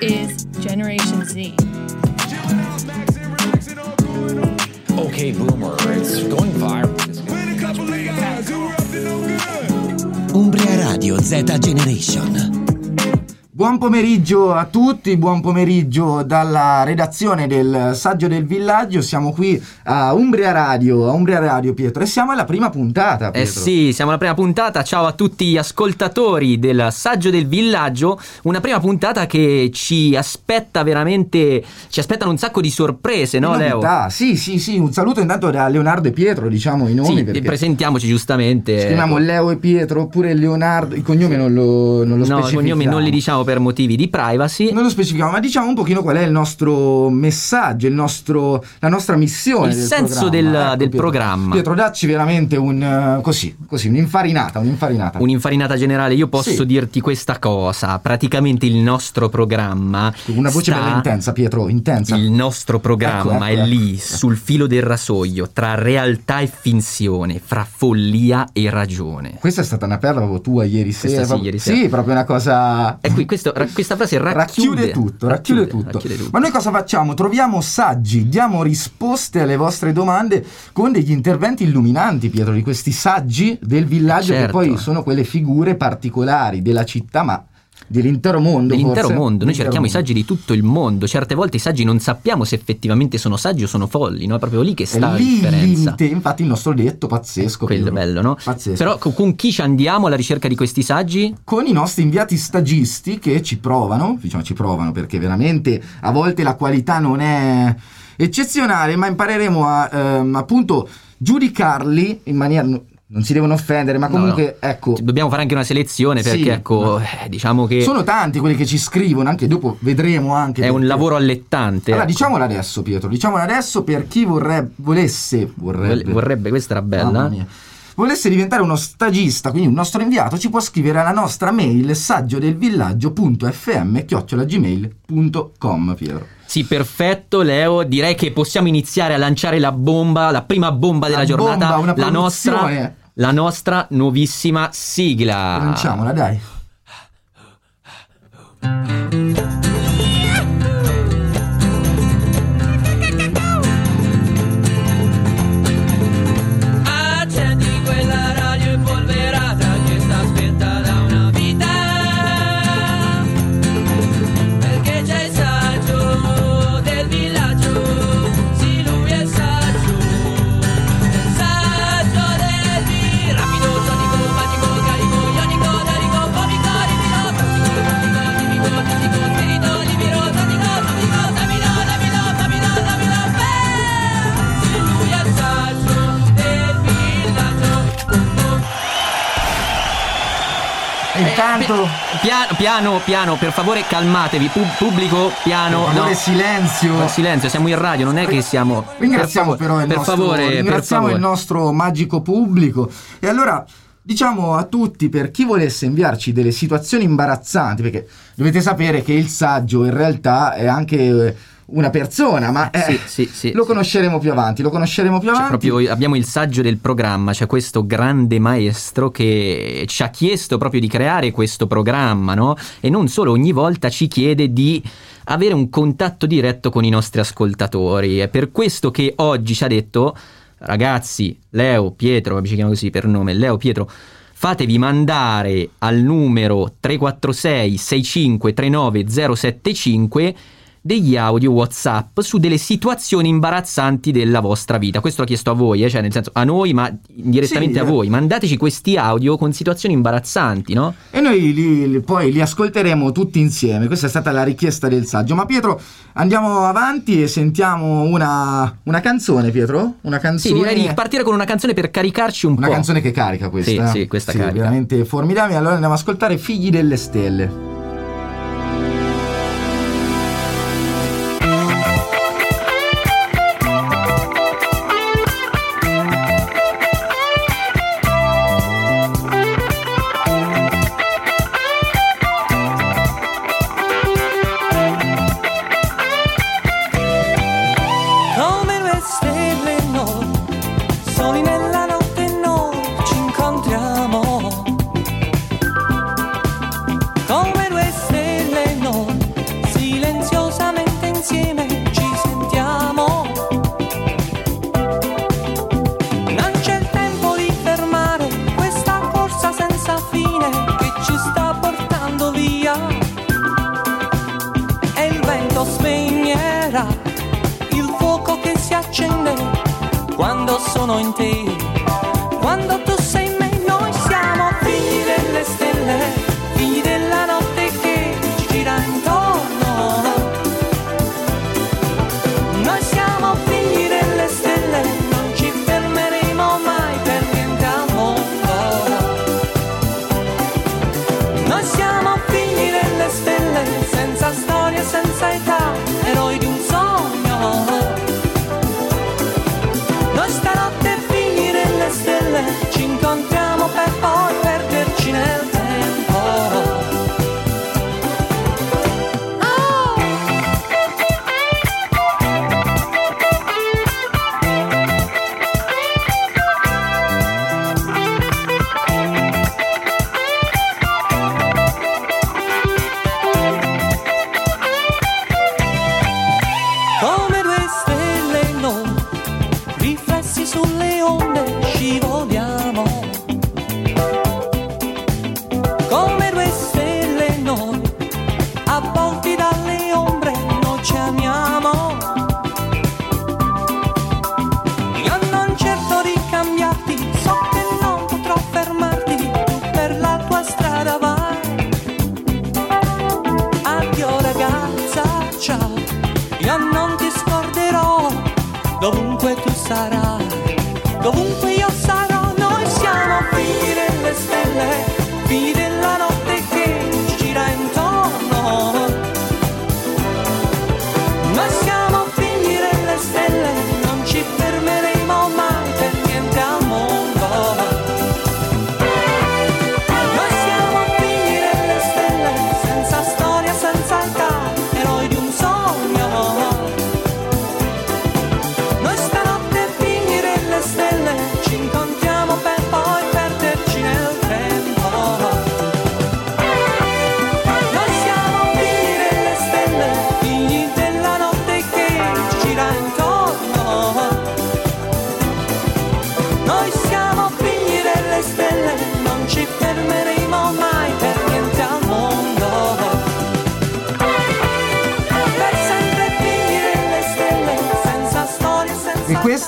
is Generation Z. Okay, boomer, it's going viral. Umbria Radio Z Generation. Buon pomeriggio a tutti, buon pomeriggio dalla redazione del Saggio del Villaggio. Siamo qui a Umbria Radio, a Umbria Radio Pietro, e siamo alla prima puntata. Eh Pietro. sì, siamo alla prima puntata. Ciao a tutti gli ascoltatori del Saggio del Villaggio. Una prima puntata che ci aspetta veramente. Ci aspettano un sacco di sorprese, no, Leo? Sì, sì, sì. Un saluto intanto da Leonardo e Pietro, diciamo i nomi. Sì, perché presentiamoci giustamente. ci chiamiamo ecco. Leo e Pietro oppure Leonardo. Il cognome non lo, non lo No, i specifichiamo. cognomi non li diciamo per motivi di privacy. Non lo specifichiamo, ma diciamo un pochino qual è il nostro messaggio, il nostro, la nostra missione. Il del senso programma. del- Ecco, del Pietro. programma. Pietro, dacci veramente un eh, così, così, un'infarinata, un'infarinata. Un'infarinata generale, io posso Sì. dirti questa cosa. Praticamente il nostro programma. Una voce sta- bella intensa, Pietro, intensa. Il nostro programma Ecco, ecco, è ecco. lì, sul filo del rasoio, tra realtà e finzione, fra follia e ragione. Questa è stata una perla proprio tua ieri Questa sera. sì, proprio- ieri sera. Sì, proprio una cosa. E qui questo- ra- questa frase racchiude, Racchiude tutto, racchiude, tutto. racchiude tutto. Ma noi cosa facciamo? Troviamo saggi, diamo risposte alle vostre domande con degli interventi illuminanti, Pietro, di questi saggi del villaggio che Certo. poi sono quelle figure particolari della città, ma dell'intero mondo. Dell'intero forse. mondo, noi cerchiamo i mondo. saggi di tutto il mondo. Certe volte i saggi non sappiamo se effettivamente sono saggi o sono folli, no? È proprio lì che sta la lì il differenza. limite, infatti il nostro detto pazzesco. Quello è bello, no? Pazzesco. Però co- con chi ci andiamo alla ricerca di questi saggi? con i nostri inviati stagisti che ci provano, diciamo ci provano perché veramente a volte la qualità non è eccezionale, ma impareremo a ehm, appunto giudicarli in maniera non si devono offendere, ma No, comunque ecco Dobbiamo fare anche una selezione perché, Sì, ecco, no. eh, diciamo che sono tanti quelli che ci scrivono, anche dopo vedremo anche è un perché- lavoro allettante. Allora, ecco. diciamolo adesso, Pietro, diciamolo adesso per chi vorrebbe, volesse, vorrebbe, Vorrebbe, questa era bella. Volesse diventare uno stagista, quindi un nostro inviato, ci può scrivere alla nostra mail saggiodelvillaggio.fm-gmail.com Piero. Sì, perfetto, Leo. Direi che possiamo iniziare a lanciare la bomba, la prima bomba della La giornata, bomba, la nostra. La nostra nuovissima sigla. Cominciamola, dai. Piano, piano, piano, per favore calmatevi, Pu- pubblico, piano. per favore, no. silenzio. Silenzio, siamo in radio, non è che siamo. Ringraziamo per però il per nostro, favore, per ringraziamo favore. il nostro magico pubblico. E allora diciamo a tutti, per chi volesse inviarci delle situazioni imbarazzanti, perché dovete sapere che il saggio in realtà è anche eh, una persona, ma eh, Sì, sì, sì, lo conosceremo più avanti, lo conosceremo più Cioè, avanti. proprio abbiamo il saggio del programma, c'è questo grande maestro che ci ha chiesto proprio di creare questo programma, no? E non solo, ogni volta ci chiede di avere un contatto diretto con i nostri ascoltatori. È per questo che oggi ci ha detto, ragazzi, Leo, Pietro, ci chiamo così per nome, Leo, Pietro, fatevi mandare al numero 346 6539 075 degli audio WhatsApp su delle situazioni imbarazzanti della vostra vita. Questo l'ho chiesto a voi, eh, cioè nel senso a noi, ma direttamente Sì, a eh. voi. Mandateci questi audio con situazioni imbarazzanti, no? E noi li- li- poi li ascolteremo tutti insieme. Questa è stata la richiesta del saggio. Ma Pietro, andiamo avanti e sentiamo una, una canzone, Pietro? Una Sì, canzone. direi di partire con una canzone per caricarci un Una po'. canzone che carica questa. Sì, sì, questa carica. veramente formidabile. Allora andiamo ad ascoltare Figli delle Stelle. Sono in dovunque io sarò, noi siamo figli nelle stelle, figli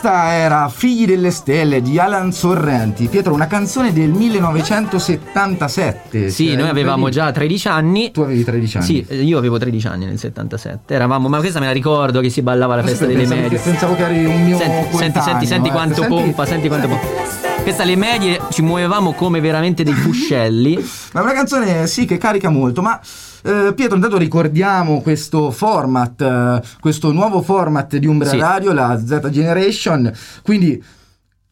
questa era Figli delle Stelle di Alan Sorrenti. Pietro, una canzone del 1977. Sì, cioè, noi avevamo già 13 anni. Tu avevi 13 anni. Sì, io avevo 13 anni nel 77. Eravamo, ma questa me la ricordo che si ballava alla festa delle Pensavo medie. che- Pensavo che eri un mio Senti, senti, senti, senti eh. quanto Senti- pompa, senti quanto pompa. Questa alle medie ci muovevamo come veramente dei fuscelli. Ma è una canzone sì che carica molto, ma eh, Pietro intanto ricordiamo questo format, eh, questo nuovo format di Umbra Sì. Radio, la Z Generation, quindi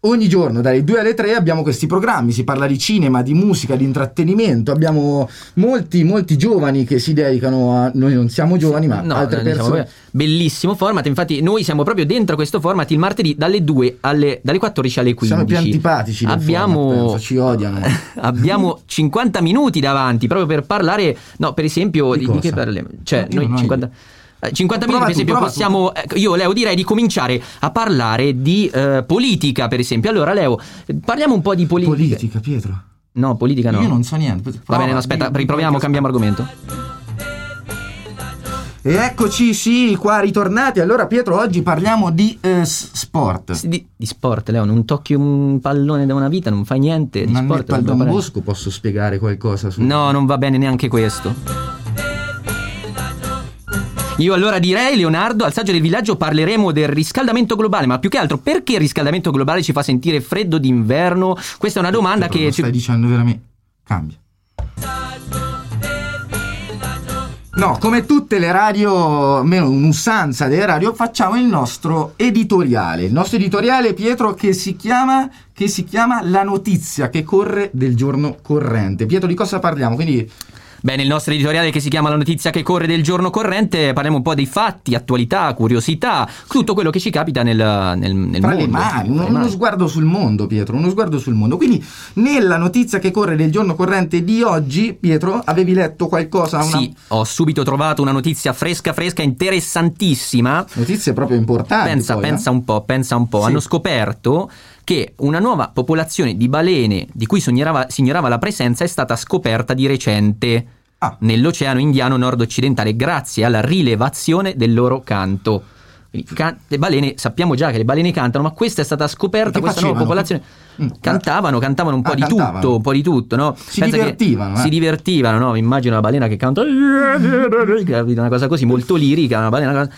ogni giorno dalle 2 alle 3 abbiamo questi programmi, si parla di cinema, di musica, di intrattenimento, abbiamo molti molti giovani che si dedicano a noi non siamo giovani, ma No, altre persone bellissimo format. Infatti, noi siamo proprio dentro questo format il martedì dalle 2 alle dalle 14 alle 15. siamo più antipatici Abbiamo format, ci odiano. abbiamo 50 minuti davanti proprio per parlare, no, per esempio, Di di, di che parliamo? Cioè, Continua, noi noi- 50 eh, 50 Prova minuti, per esempio, possiamo. ecco, io, Leo, direi di cominciare a parlare di eh, politica, per esempio. Allora, Leo, eh, parliamo un po' di politica. Politica, Pietro. No, politica no. Io non so niente. Va Prova, bene, no, aspetta, riproviamo, cambiamo argomento. E eccoci, sì, qua ritornati. Allora, Pietro, oggi parliamo di eh, sport. Di, di sport, Leo, non tocchi un pallone da una vita, non fai niente. Di Ma sport netto al non Don. Bosco posso spiegare qualcosa su No, non va bene neanche questo. Io allora direi, Leonardo, al saggio del villaggio parleremo del riscaldamento globale, ma più che altro perché il riscaldamento globale ci fa sentire freddo d'inverno? Questa è una domanda Pietro, che... lo ci- stai dicendo veramente. Cambia. No, come tutte le radio, almeno un'usanza delle radio, facciamo il nostro editoriale. Il nostro editoriale, Pietro, che si chiama, che si chiama La notizia che corre del giorno corrente. Pietro, di cosa parliamo? Quindi Beh, nel nostro editoriale che si chiama La notizia che corre del giorno corrente parliamo un po' dei fatti, attualità, curiosità, tutto quello che ci capita nel, nel, nel mondo. le mani, uno, uno sguardo sul mondo, Pietro, uno sguardo sul mondo. Quindi, nella notizia che corre del giorno corrente di oggi, Pietro, avevi letto qualcosa? Una Sì, ho subito trovato una notizia fresca, fresca, interessantissima. notizie proprio importanti. Pensa, poi, eh? pensa un po', pensa un po'. Sì. Hanno scoperto che una nuova popolazione di balene di cui si ignorava, la presenza è stata scoperta di recente. Ah. nell'Oceano Indiano nord-occidentale grazie alla rilevazione del loro canto. Can- le balene, sappiamo già che le balene cantano, ma questa è stata scoperta, Che questa nuova facevano? popolazione. Mm. Cantavano, cantavano un po' Ah, di cantavano. tutto, un po' di tutto, no? Si Pensa divertivano, eh. Si divertivano, no? Immagino una balena che canta una cosa così molto lirica, una balena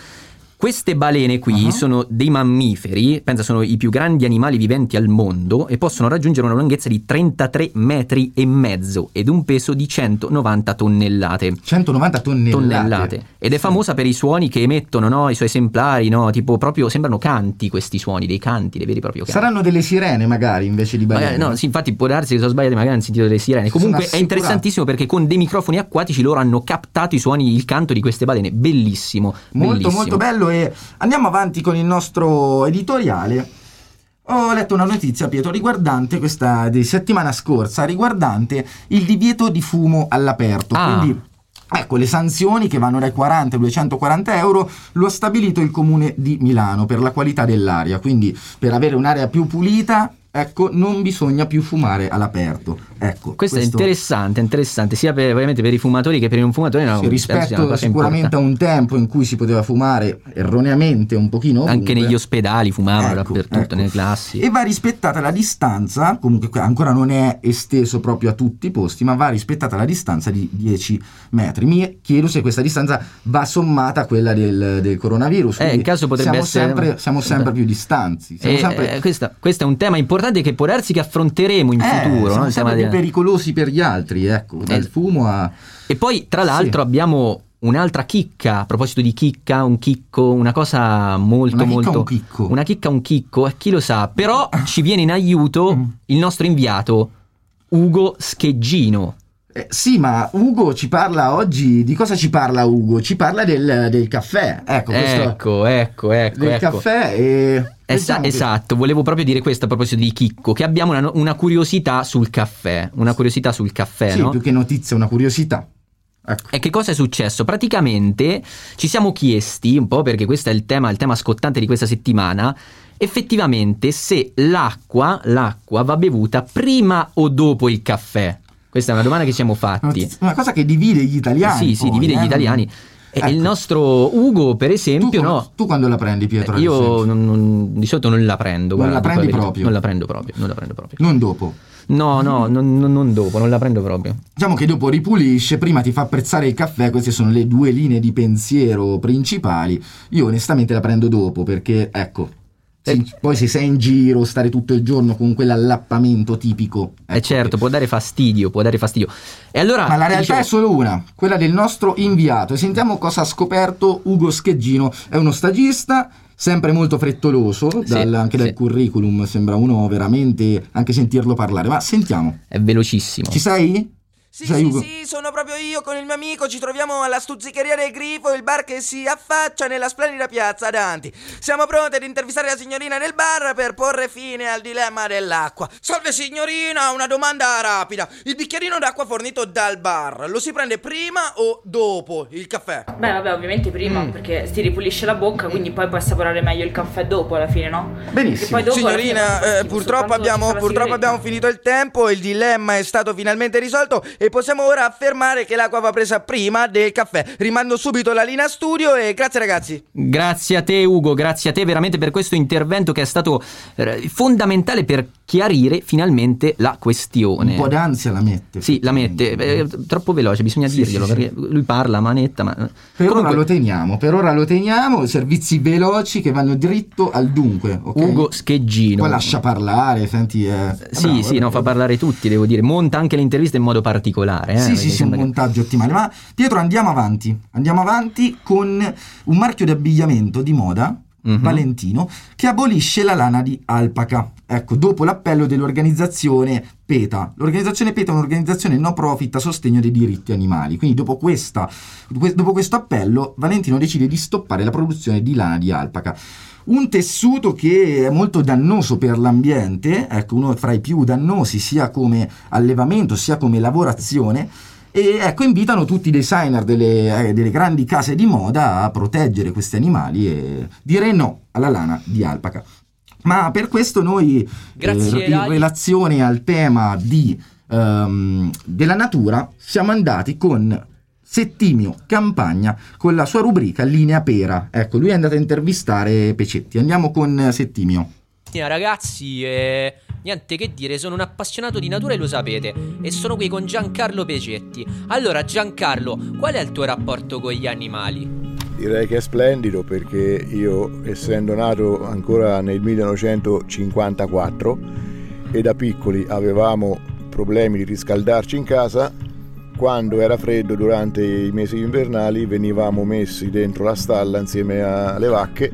Queste balene qui Ah. sono dei mammiferi, pensa sono i più grandi animali viventi al mondo e possono raggiungere una lunghezza di 33 metri e mezzo ed un peso di 190 tonnellate. 190 tonnellate. Tonnellate. Ed è famosa per i suoni che emettono no? i suoi esemplari, no? tipo proprio sembrano canti questi suoni, dei canti, dei veri e propri canti. Saranno delle sirene magari invece di balene. Magari- no, sì, infatti può darsi che sono sbagliati, magari hanno sentito delle sirene. Comunque è interessantissimo perché con dei microfoni acquatici loro hanno captato i suoni, il canto di queste balene. Bellissimo. Molto bellissimo. molto bello e andiamo avanti con il nostro editoriale. Ho letto una notizia, Pietro, riguardante questa di settimana scorsa, riguardante il divieto di fumo all'aperto. Ah. Quindi, ecco, le sanzioni che vanno dai 40 ai 240 euro lo ha stabilito il comune di Milano per la qualità dell'aria. Quindi, per avere un'aria più pulita, ecco, non bisogna più fumare all'aperto. Ecco, Questo, è interessante, interessante, sia per, ovviamente per i fumatori che per i non fumatori. no, Sì, rispetto cosa sicuramente a importante. un tempo in cui si poteva fumare erroneamente un pochino Anche ovunque. negli ospedali fumavano Ecco, dappertutto, ecco. nelle classi. E va rispettata la distanza, comunque ancora non è esteso proprio a tutti i posti, ma va rispettata la distanza di 10 metri. Mi chiedo se questa distanza va sommata a quella del, del coronavirus. Eh, in quindi caso potrebbe siamo essere- Sempre, siamo sempre più distanti. Siamo Eh, sempre, eh, questa- questo è un tema importante che può darsi che affronteremo in eh, futuro. siamo no? Sempre più di- pericolosi per gli altri, ecco, dal Eh, fumo a... E poi, tra l'altro, Sì. abbiamo un'altra chicca. A proposito di chicca, un chicco, una cosa molto, Una chicca, molto. un chicco. Una chicca, un chicco, eh, chi lo sa. Però ci viene in aiuto Mm. il nostro inviato, Ugo Scheggino. Eh, sì, ma Ugo ci parla oggi. Di cosa ci parla Ugo? Ci parla del, del caffè. Ecco, questo. Ecco, ecco, ecco. del ecco. caffè e. Esa- esatto, volevo proprio dire questo a proposito di Chicco, che abbiamo una, una curiosità sul caffè, una curiosità sul caffè, Sì, no? più che notizia, una curiosità. Ecco. E che cosa è successo? Praticamente ci siamo chiesti, un po' perché questo è il tema, il tema scottante di questa settimana, effettivamente se l'acqua, l'acqua va bevuta prima o dopo il caffè. Questa è una domanda che siamo fatti. Una cosa che divide gli italiani. Sì, sì, poi, divide eh. gli italiani. Ecco. il nostro Ugo, per Tu, esempio, com- no. tu quando la prendi, Pietro? ad Io non- non- di solito non la prendo. Non guarda, la prendi proprio? Non la prendo proprio, non la prendo proprio. Non dopo. No, no, non, non- dopo, non la prendo proprio. Diciamo che dopo ripulisce, prima ti fa apprezzare il caffè, queste sono le due linee di pensiero principali. Io onestamente la prendo dopo perché, ecco, Eh. Sì, poi se sei in giro, stare tutto il giorno con quell'allappamento tipico. Eh ecco certo, che- può dare fastidio, può dare fastidio. E allora... Ma la realtà dicevo- è solo una, quella del nostro inviato. E sentiamo cosa ha scoperto Ugo Scheggino. È uno stagista, sempre molto frettoloso, Sì, dal- anche dal sì. curriculum sembra uno veramente, anche sentirlo parlare. Ma sentiamo, È velocissimo. ci sei? Sì, Sei sì, Ugo? sì, sono proprio io con il mio amico, ci troviamo alla stuzzicheria del Grifo, il bar che si affaccia nella splendida piazza Danti. Siamo pronti ad intervistare la signorina nel bar per porre fine al dilemma dell'acqua. Salve signorina, una domanda rapida. Il bicchierino d'acqua fornito dal bar, lo si prende prima o dopo il caffè? Beh, vabbè, ovviamente prima, Mm. perché si ripulisce la bocca, quindi poi puoi assaporare meglio il caffè dopo alla fine, no? Benissimo. Poi dopo fine Signorina, è eh, purtroppo, abbiamo, purtroppo abbiamo finito il tempo, il dilemma è stato finalmente risolto e possiamo ora affermare che l'acqua va presa prima del caffè. Rimando subito la linea studio e grazie ragazzi. Grazie a te Ugo, grazie a te veramente per questo intervento che è stato eh, fondamentale per chiarire finalmente la questione. Un po' d'ansia la mette. Sì, la mette, eh, troppo veloce, bisogna Sì, dirglielo sì, sì. perché lui parla a manetta, ma... Per ora Comunque, lo teniamo, per ora lo teniamo, servizi veloci che vanno dritto al dunque. ok? Ugo Scheggino. Poi lascia parlare, senti. eh, Sì, bravo, sì, no, fa parlare tutti, devo dire. Monta anche le interviste in modo particolare. Eh, Sì, sì, sì, un sembra che- montaggio ottimale. Ma Pietro, andiamo avanti. Andiamo avanti con un marchio di abbigliamento di moda, Mhm. Valentino, che abolisce la lana di alpaca. Ecco, dopo l'appello dell'organizzazione PETA. L'organizzazione PETA è un'organizzazione no profit a sostegno dei diritti animali. Quindi dopo, questa, dopo questo appello, Valentino decide di stoppare la produzione di lana di alpaca. Un tessuto che è molto dannoso per l'ambiente, ecco, uno fra i più dannosi sia come allevamento sia come lavorazione. E ecco, invitano tutti i designer delle, eh, delle grandi case di moda a proteggere questi animali e dire no alla lana di alpaca. Ma per questo noi, Grazie, eh, in relazione al tema di, ehm, della natura, siamo andati con Settimio Campagna con la sua rubrica Linea Pera. Ecco, lui è andato a intervistare Pecetti. Andiamo con Settimio. Ragazzi, eh, niente che dire, sono un appassionato di natura e lo sapete e sono qui con Giancarlo Pecetti. Allora Giancarlo, qual è il tuo rapporto con gli animali? Direi che è splendido perché io, essendo nato ancora nel 1954 e da piccoli avevamo problemi di riscaldarci in casa, quando era freddo durante i mesi invernali venivamo messi dentro la stalla insieme alle vacche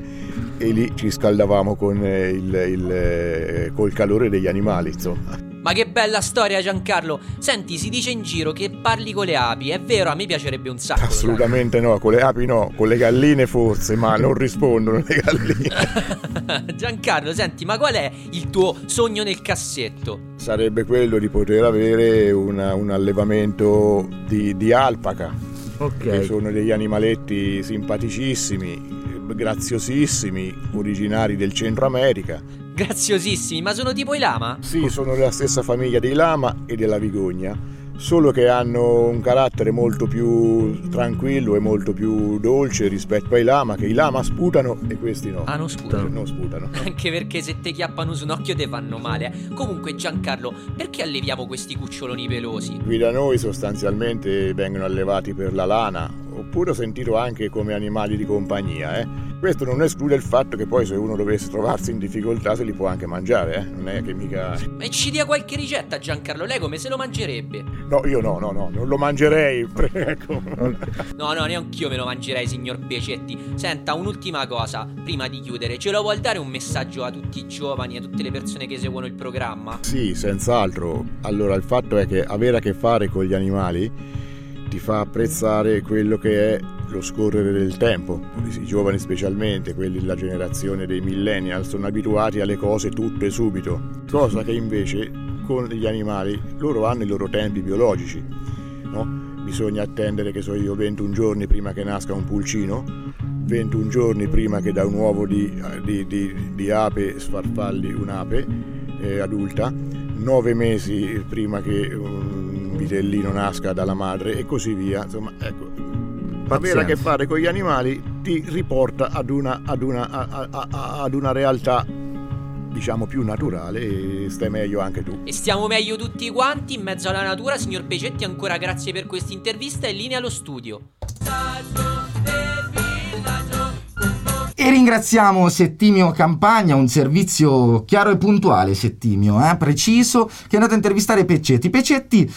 e lì ci scaldavamo con eh, il, il, eh, col calore degli animali, insomma. Ma che bella storia Giancarlo! Senti, si dice in giro che parli con le api, è vero, a me piacerebbe un sacco. Assolutamente no, con le api no, con le galline forse, ma non rispondono le galline. Giancarlo, senti, ma qual è il tuo sogno nel cassetto? Sarebbe quello di poter avere una- un allevamento di, di alpaca, che sono degli animaletti simpaticissimi, graziosissimi, originari del Centro America. Graziosissimi, ma sono tipo i lama? Sì, sono della stessa famiglia dei lama e della vigogna, solo che hanno un carattere molto più tranquillo e molto più dolce rispetto ai lama, che i lama sputano e questi no. Ah, non sputano. Non sputano. Anche perché se te chiappano su un occhio te fanno male. eh. Comunque Giancarlo, perché alleviamo questi cuccioloni pelosi? Qui da noi sostanzialmente vengono allevati per la lana, oppure ho sentito anche come animali di compagnia. Eh. Questo non esclude il fatto che poi se uno dovesse trovarsi in difficoltà se li può anche mangiare, eh. non è che mica... E ci dia qualche ricetta Giancarlo, lei come se lo mangerebbe? No, io no, no, no, non lo mangerei, ecco. No, no, neanch'io me lo mangerei, signor Piecetti. Senta, un'ultima cosa, prima di chiudere, ce lo vuol dare un messaggio a tutti i giovani, a tutte le persone che seguono il programma? Sì, senz'altro. Allora, il fatto è che avere a che fare con gli animali ti fa apprezzare quello che è lo scorrere del tempo. I giovani specialmente, quelli della generazione dei millennial, sono abituati alle cose tutto e subito, cosa che invece con gli animali loro hanno i loro tempi biologici. No? Bisogna attendere, che so io, 21 giorni prima che nasca un pulcino, 21 giorni prima che da un uovo di, di- di- di ape sfarfalli un'ape eh, adulta, 9 mesi prima che un vitellino nasca dalla madre e così via. Insomma, ecco, avere a che fare con gli animali ti riporta ad una, ad una- a- a- a- ad una realtà diciamo più naturale e stai meglio anche tu. E stiamo meglio tutti quanti in mezzo alla natura, signor Piecetti, ancora grazie per questa intervista e linea allo studio. E ringraziamo Settimio Campagna, un servizio chiaro e puntuale, Settimio, eh, preciso, che è andato a intervistare Peccetti. Peccetti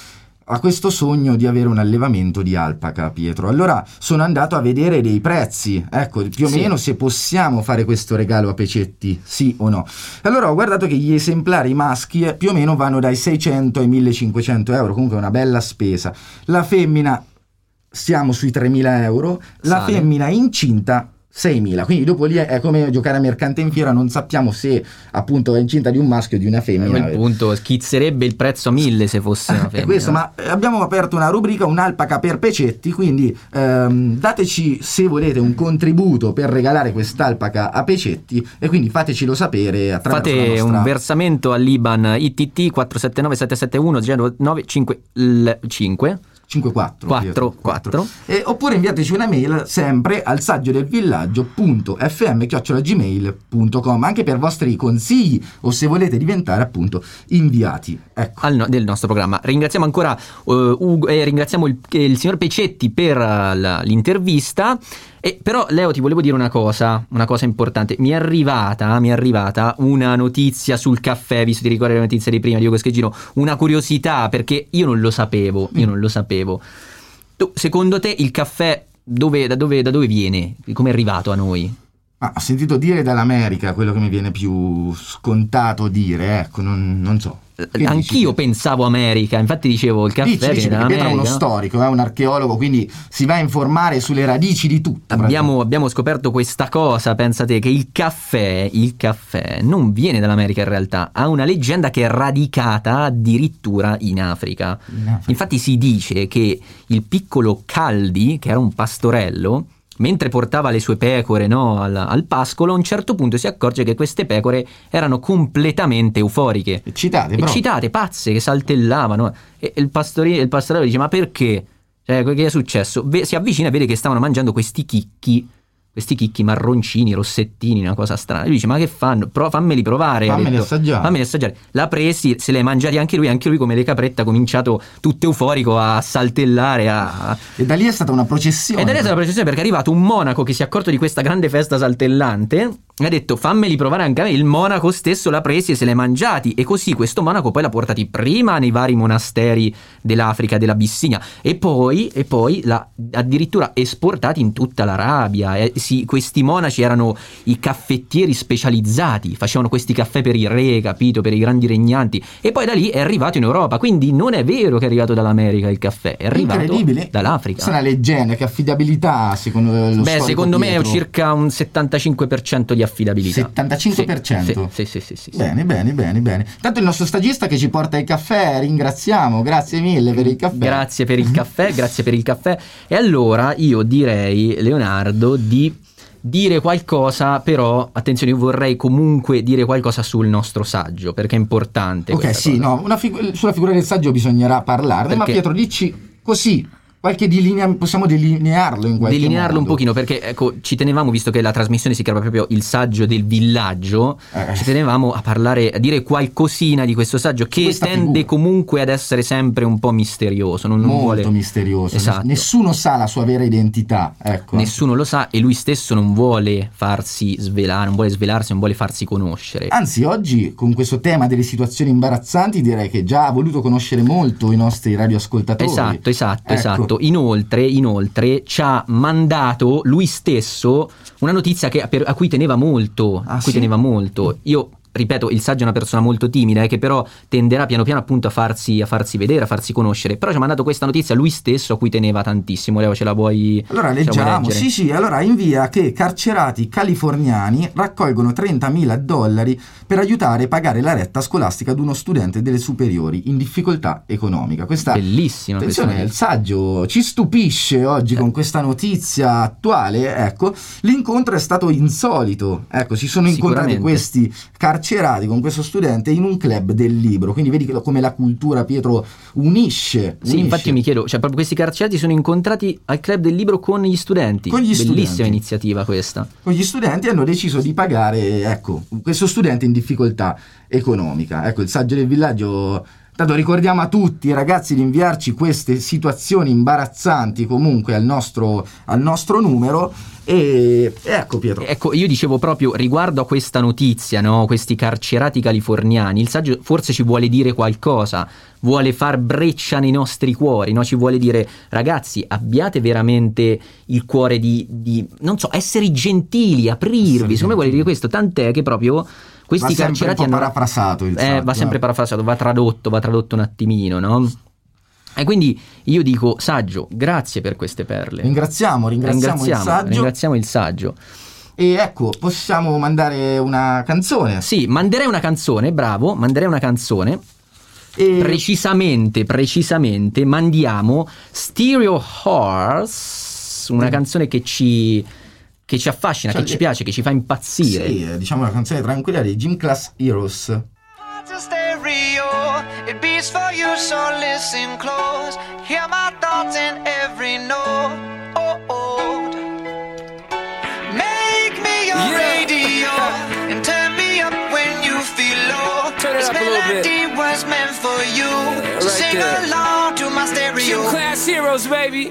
ha questo sogno di avere un allevamento di alpaca, Pietro. Allora sono andato a vedere dei prezzi, ecco, più o Sì. meno se possiamo fare questo regalo a Pecetti, sì o no. Allora ho guardato che gli esemplari maschi eh, più o meno vanno dai 600 ai 1500 euro, comunque è una bella spesa. La femmina siamo sui 3.000 euro, la Sale. femmina incinta 6.000, quindi dopo lì è come giocare a mercante in fiera, non sappiamo se appunto è incinta di un maschio o di una A femmina. quel punto schizzerebbe il prezzo a mille se fosse una È femmina. questo, ma eh, abbiamo aperto una rubrica, un'alpaca per pecetti, quindi ehm, dateci se volete un contributo per regalare quest'alpaca a pecetti e quindi fatecelo sapere attraverso la Fate nostra... un versamento all'Iban ITT 479 771 095 54 4 4 E- oppure inviateci una mail sempre al saggio del villaggio.fm.gmail.com anche per vostri consigli o se volete diventare appunto inviati. Ecco. al no- del nostro programma. Ringraziamo ancora eh, Ugo e ringraziamo il, il signor Pecetti per eh, la- l'intervista. E però Leo ti volevo dire una cosa, una cosa importante. Mi è arrivata, mi è arrivata una notizia sul caffè, visto ti ricordi la notizia di prima di Ugo Scheggino, una curiosità perché io non lo sapevo, io non lo sapevo. Tu, secondo te il caffè dove- da, dove, da dove viene? Come è arrivato a noi? Ma ho sentito dire dall'America quello che mi viene più scontato dire, ecco, non, non so. Che Anch'io pensavo America, infatti dicevo il caffè Dici, dici, Pietro è uno storico, è un archeologo, quindi si va a informare sulle radici di tutto. Abbiamo, abbiamo scoperto questa cosa, pensate che il caffè, il caffè non viene dall'America in realtà, ha una leggenda che è radicata addirittura in Africa. In Africa. Infatti si dice che il piccolo Caldi, che era un pastorello, mentre portava le sue pecore no, al, al pascolo, a un certo punto si accorge che queste pecore erano completamente euforiche. Eccitate, però. Eccitate, pazze, che saltellavano. E il, pastori- il pastorello dice: Ma perché? Cioè, che è successo? Ve- si avvicina e vede che stavano mangiando questi chicchi. Questi chicchi marroncini, rossettini, una cosa strana. Lui dice: Ma che fanno? Pro- fammeli provare. Fammeli detto. assaggiare. Fammeli assaggiare. L'ha presi, se è mangiati anche lui. Anche lui, come le caprette, ha cominciato tutto euforico a saltellare. A... E da lì è stata una processione. Ed è stata la processione perché è arrivato un monaco che si è accorto di questa grande festa saltellante. Ha detto fammeli provare anche a me. Il monaco stesso l'ha presi e se li è mangiati. E così questo monaco poi l'ha portati prima nei vari monasteri dell'Africa, dell'Abissinia. E poi, e poi l'ha addirittura esportati in tutta l'Arabia. E sì, questi monaci erano i caffettieri specializzati. Facevano questi caffè per i re, capito? Per i grandi regnanti. E poi da lì è arrivato in Europa. Quindi non è vero che è arrivato dall'America il caffè. È arrivato dall'Africa. È una leggenda, che affidabilità secondo lo Beh, secondo me è Pietro? circa un 75% di affidabilità. 75%? Sì, sì, sì, sì, sì, sì. Bene, bene, bene, bene. Tanto il nostro stagista che ci porta il caffè, ringraziamo, grazie mille per il caffè. Grazie per il caffè, grazie per il caffè. E allora io direi, Leonardo, di dire qualcosa, però attenzione, io vorrei comunque dire qualcosa sul nostro saggio, perché è importante. Ok, sì, cosa. no, figu- sulla figura del saggio bisognerà parlarne, ma Perché- Pietro dici così, qualche delinea- possiamo delinearlo in qualche Delinearlo un modo. pochino perché ecco ci tenevamo visto che la trasmissione si chiama proprio il saggio del villaggio Eh. ci tenevamo a parlare a dire qualcosina di questo saggio che questa tende figura. comunque ad essere sempre un po' misterioso non, non Molto vuole misterioso, Esatto. nessuno sa la sua vera identità, ecco. Nessuno lo sa e lui stesso non vuole farsi svelare, non vuole svelarsi, non vuole farsi conoscere. Anzi, oggi con questo tema delle situazioni imbarazzanti direi che già ha voluto conoscere molto i nostri radioascoltatori. Esatto, esatto, Ecco. esatto. Inoltre, inoltre ci ha mandato lui stesso una notizia che- per- a cui teneva molto, Ah, a cui sì? teneva molto. Io ripeto, il saggio è una persona molto timida, eh, che però tenderà piano piano appunto a farsi, a farsi vedere, a farsi conoscere. Però ci ha mandato questa notizia lui stesso a cui teneva tantissimo. Leo, ce la vuoi Allora leggiamo, leggere? sì sì, allora invia che carcerati californiani raccolgono 30.000 dollari per aiutare a pagare la retta scolastica ad uno studente delle superiori in difficoltà economica. Questa, Bellissima questa attenzione, il notizia. saggio ci stupisce oggi con questa notizia attuale, ecco, l'incontro è stato insolito, ecco, si sono incontrati questi carcerati con questo studente in un club del libro, quindi vedi come la cultura, Pietro, unisce. Sì, unisce. infatti io mi chiedo, cioè proprio questi carcerati sono incontrati al club del libro con gli studenti. Con gli Bellissima studenti. iniziativa questa. con gli studenti hanno deciso di pagare, ecco, questo studente in difficoltà economica. Ecco, il saggio del villaggio. Tanto ricordiamo a tutti, ragazzi, di inviarci queste situazioni imbarazzanti comunque al nostro, al nostro numero. E, ecco, Pietro. Ecco, io dicevo proprio riguardo a questa notizia, no? questi carcerati californiani, il saggio forse ci vuole dire qualcosa, vuole far breccia nei nostri cuori, no? ci vuole dire ragazzi abbiate veramente il cuore di, di, non so, essere gentili, aprirvi, secondo me vuole dire questo, tant'è che proprio questi Va carcerati hanno... parafrasato il Eh, va sempre eh. parafrasato, va tradotto, va tradotto un attimino, no? E quindi io dico, saggio, grazie per queste perle. Ringraziamo, ringraziamo, il saggio. ringraziamo il saggio. E ecco, possiamo mandare una canzone. Sì, manderei una canzone, bravo, manderei una canzone. E Precisamente, precisamente, mandiamo Stereo Horse, una Mm. canzone che ci, che ci affascina, Cioè, che ci piace, che ci fa impazzire. sì, eh, diciamo una canzone tranquilla dei Gym Class Heroes. It beats for you, so listen close. Hear my thoughts in every note. Make me your Yeah. radio and turn me up when you feel low. Turn it this up melody was meant for you. so right sing there. along to my stereo. Gym class heroes, baby.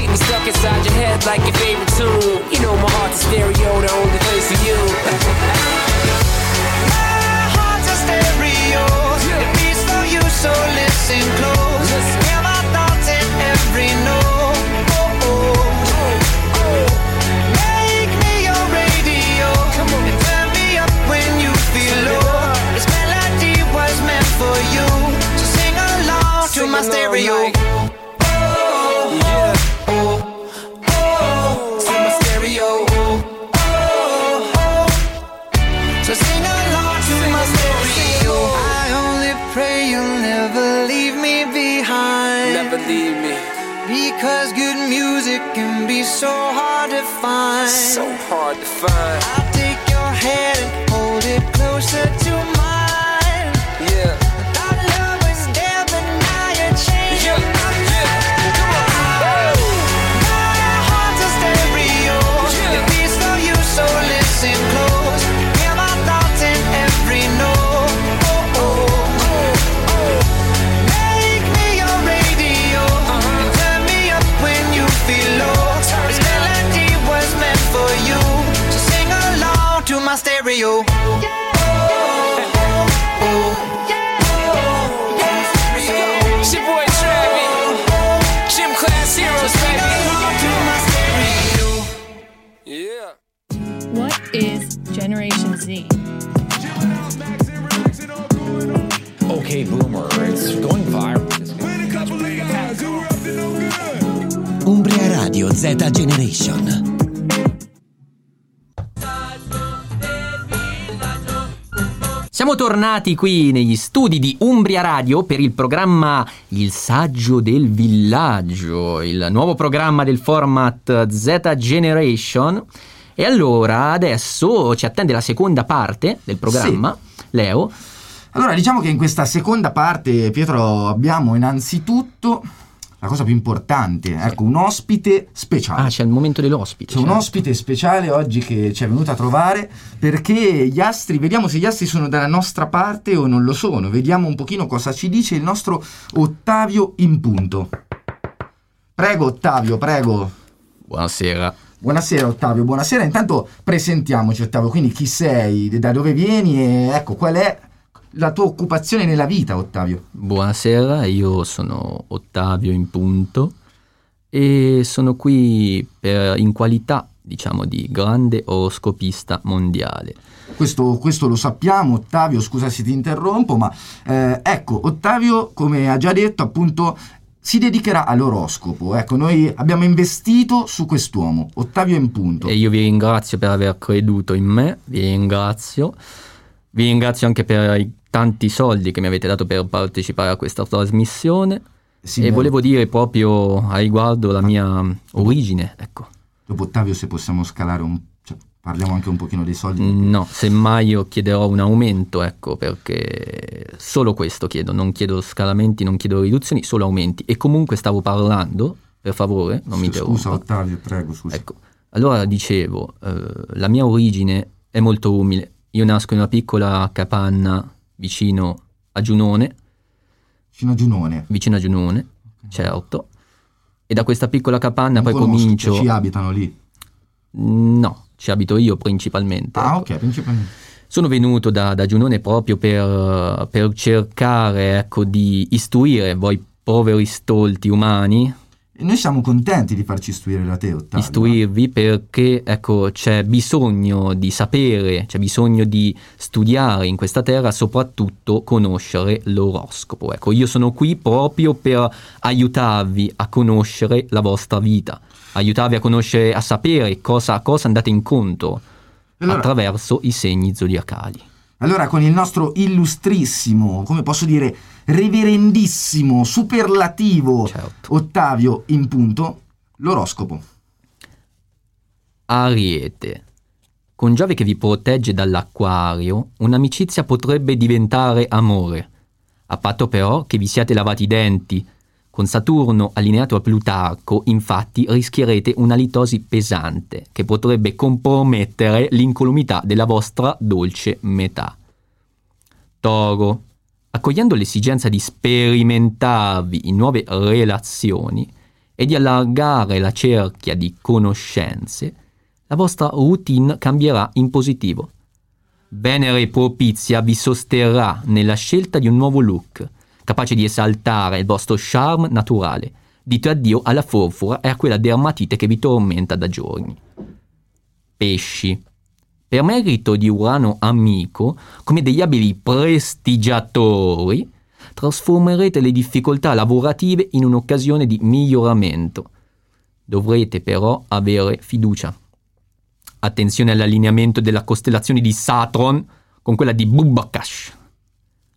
Keep me stuck inside your head like your favorite tune. You know my heart's stereo, the only place for you. hard to find. Okay, boomer, it's going viral. Umbria Radio Z Generation. Siamo tornati qui negli studi di Umbria Radio per il programma Il Saggio del Villaggio, il nuovo programma del format Z Generation. E allora adesso ci attende la seconda parte del programma. Leo, Allora, diciamo che in questa seconda parte, Pietro, abbiamo innanzitutto la cosa più importante, ecco, un ospite speciale. ah, c'è il momento dell'ospite. C'è un certo. ospite speciale oggi che ci è venuto a trovare perché gli astri, vediamo se gli astri sono dalla nostra parte o non lo sono. Vediamo un pochino cosa ci dice il nostro Ottavio in punto. Prego Ottavio, prego. Buonasera. Buonasera Ottavio, buonasera. Intanto presentiamoci Ottavio, quindi chi sei, da dove vieni e ecco qual è la tua occupazione nella vita Ottavio. Buonasera, io sono Ottavio in punto e sono qui per- in qualità, diciamo, di grande oroscopista mondiale. Questo, questo lo sappiamo, Ottavio, scusa se ti interrompo, ma eh, ecco, Ottavio, come ha già detto, appunto, si dedicherà all'oroscopo. Ecco, noi abbiamo investito su quest'uomo, Ottavio in punto. E io vi ringrazio per aver creduto in me, vi ringrazio. Vi ringrazio anche per i tanti soldi che mi avete dato per partecipare a questa trasmissione. Sì, e beh, volevo dire proprio a riguardo la mia origine, ecco. Dopo Ottavio, se possiamo scalare un... cioè, parliamo anche un pochino dei soldi. No, semmai io chiederò un aumento, ecco, perché solo questo chiedo, non chiedo scalamenti, non chiedo riduzioni, solo aumenti. E comunque stavo parlando, per favore, non mi interrompa. Scusa Ottavio, prego, scusa. Ecco, allora dicevo, eh, la mia origine è molto umile. Io nasco in una piccola capanna vicino a Giunone, Vicino a Giunone. vicino a Giunone, certo. E da questa piccola capanna Non poi conosco, comincio... cioè, ci abitano lì. No, ci abito io principalmente. Ah, ecco. ok, principalmente. Sono venuto da, da Giunone proprio per, per cercare ecco, di istruire voi poveri stolti umani, E noi siamo contenti di farci istruire da te, Ottavio. istruirvi perché ecco, c'è bisogno di sapere, c'è bisogno di studiare in questa terra, soprattutto conoscere l'oroscopo. Ecco, io sono qui proprio per aiutarvi a conoscere la vostra vita, aiutarvi a conoscere, a sapere cosa, a cosa andate incontro Allora- attraverso i segni zodiacali. Allora, con il nostro illustrissimo, come posso dire, reverendissimo, superlativo Certo. Ottavio in punto, l'oroscopo. Ariete. Con Giove che vi protegge dall'acquario, un'amicizia potrebbe diventare amore, a patto però che vi siate lavati i denti. Con Saturno allineato a Plutarco, infatti, rischierete una litosi pesante che potrebbe compromettere l'incolumità della vostra dolce metà. Toro. Accogliendo l'esigenza di sperimentarvi in nuove relazioni e di allargare la cerchia di conoscenze, la vostra routine cambierà in positivo. Venere propizia vi sosterrà nella scelta di un nuovo look, capace di esaltare il vostro charme naturale. Dite addio alla forfora e a quella dermatite che vi tormenta da giorni. Pesci. Per merito di Urano amico, come degli abili prestigiatori, trasformerete le difficoltà lavorative in un'occasione di miglioramento. Dovrete però avere fiducia. Attenzione all'allineamento della costellazione di Saturn con quella di Bubakash.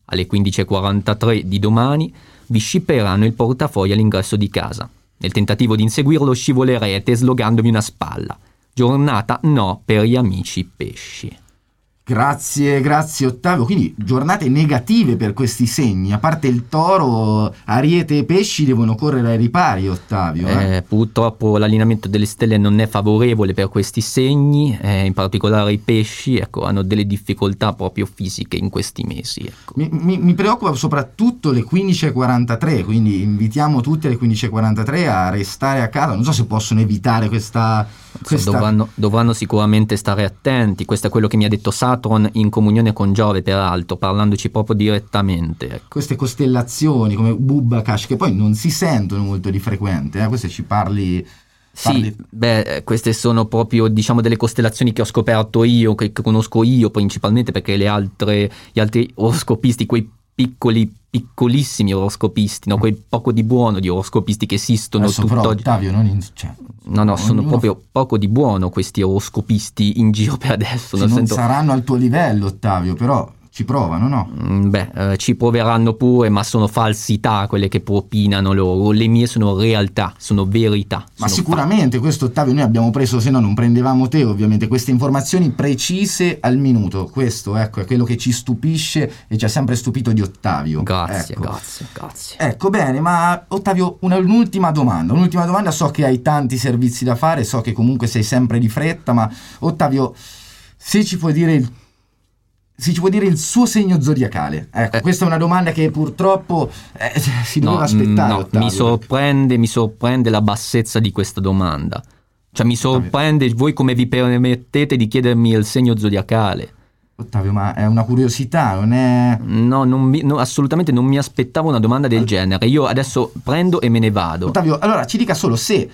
Alle 15.43 di domani vi scipperanno il portafoglio all'ingresso di casa. Nel tentativo di inseguirlo scivolerete slogandovi una spalla. Giornata no per gli amici pesci. Grazie, grazie Ottavio. Quindi giornate negative per questi segni. A parte il toro, ariete e pesci devono correre ai ripari, Ottavio. eh. Eh, purtroppo l'allineamento delle stelle non è favorevole per questi segni, eh, in particolare i pesci ecco, hanno delle difficoltà proprio fisiche in questi mesi. ecco. Mi, mi- mi preoccupa soprattutto le 15.43, quindi invitiamo tutti alle 15.43 a restare a casa. Non so se possono evitare questa... questa... Dovranno, dovranno sicuramente stare attenti, questo è quello che mi ha detto Saturn in comunione con Giove peraltro, parlandoci proprio direttamente. ecco. queste costellazioni come Bubakash che poi non si sentono molto di frequente, eh? queste ci parli... Sì, parli- beh, eh, queste sono proprio diciamo delle costellazioni che ho scoperto io, che, che conosco io principalmente perché le altre, gli altri oroscopisti, quei piccoli, piccolissimi oroscopisti, no? quei poco di buono di oroscopisti che esistono Adesso però tutt'oggi. Ottavio non in- cioè, No, no, sono ognuno- proprio poco di buono questi oroscopisti in giro per adesso. sì, non senso- saranno al tuo livello Ottavio, però ci provano, no? Mm, Beh, eh, ci proveranno pure, ma sono falsità quelle che propinano loro. Le mie sono realtà, sono verità. Ma sono sicuramente questo Ottavio noi abbiamo preso, se no non prendevamo te ovviamente, queste informazioni precise al minuto. Questo ecco è quello che ci stupisce e ci ha sempre stupito di Ottavio. Grazie, Ecco. grazie, grazie. Ecco bene, ma Ottavio, una- un'ultima domanda. Un'ultima domanda, so che hai tanti servizi da fare, so che comunque sei sempre di fretta, ma Ottavio, se ci puoi dire il, se ci puoi dire il suo segno zodiacale. Ecco, questa è una domanda che purtroppo eh, si No, doveva aspettare. no, Ottavio. mi sorprende, mi sorprende la bassezza di questa domanda. Cioè, mi sorprende voi come vi permettete di chiedermi il segno zodiacale. Ottavio, ma è una curiosità, non è... No, non mi- no, assolutamente non mi aspettavo una domanda del genere. Io adesso prendo e me ne vado. Ottavio, allora ci dica solo se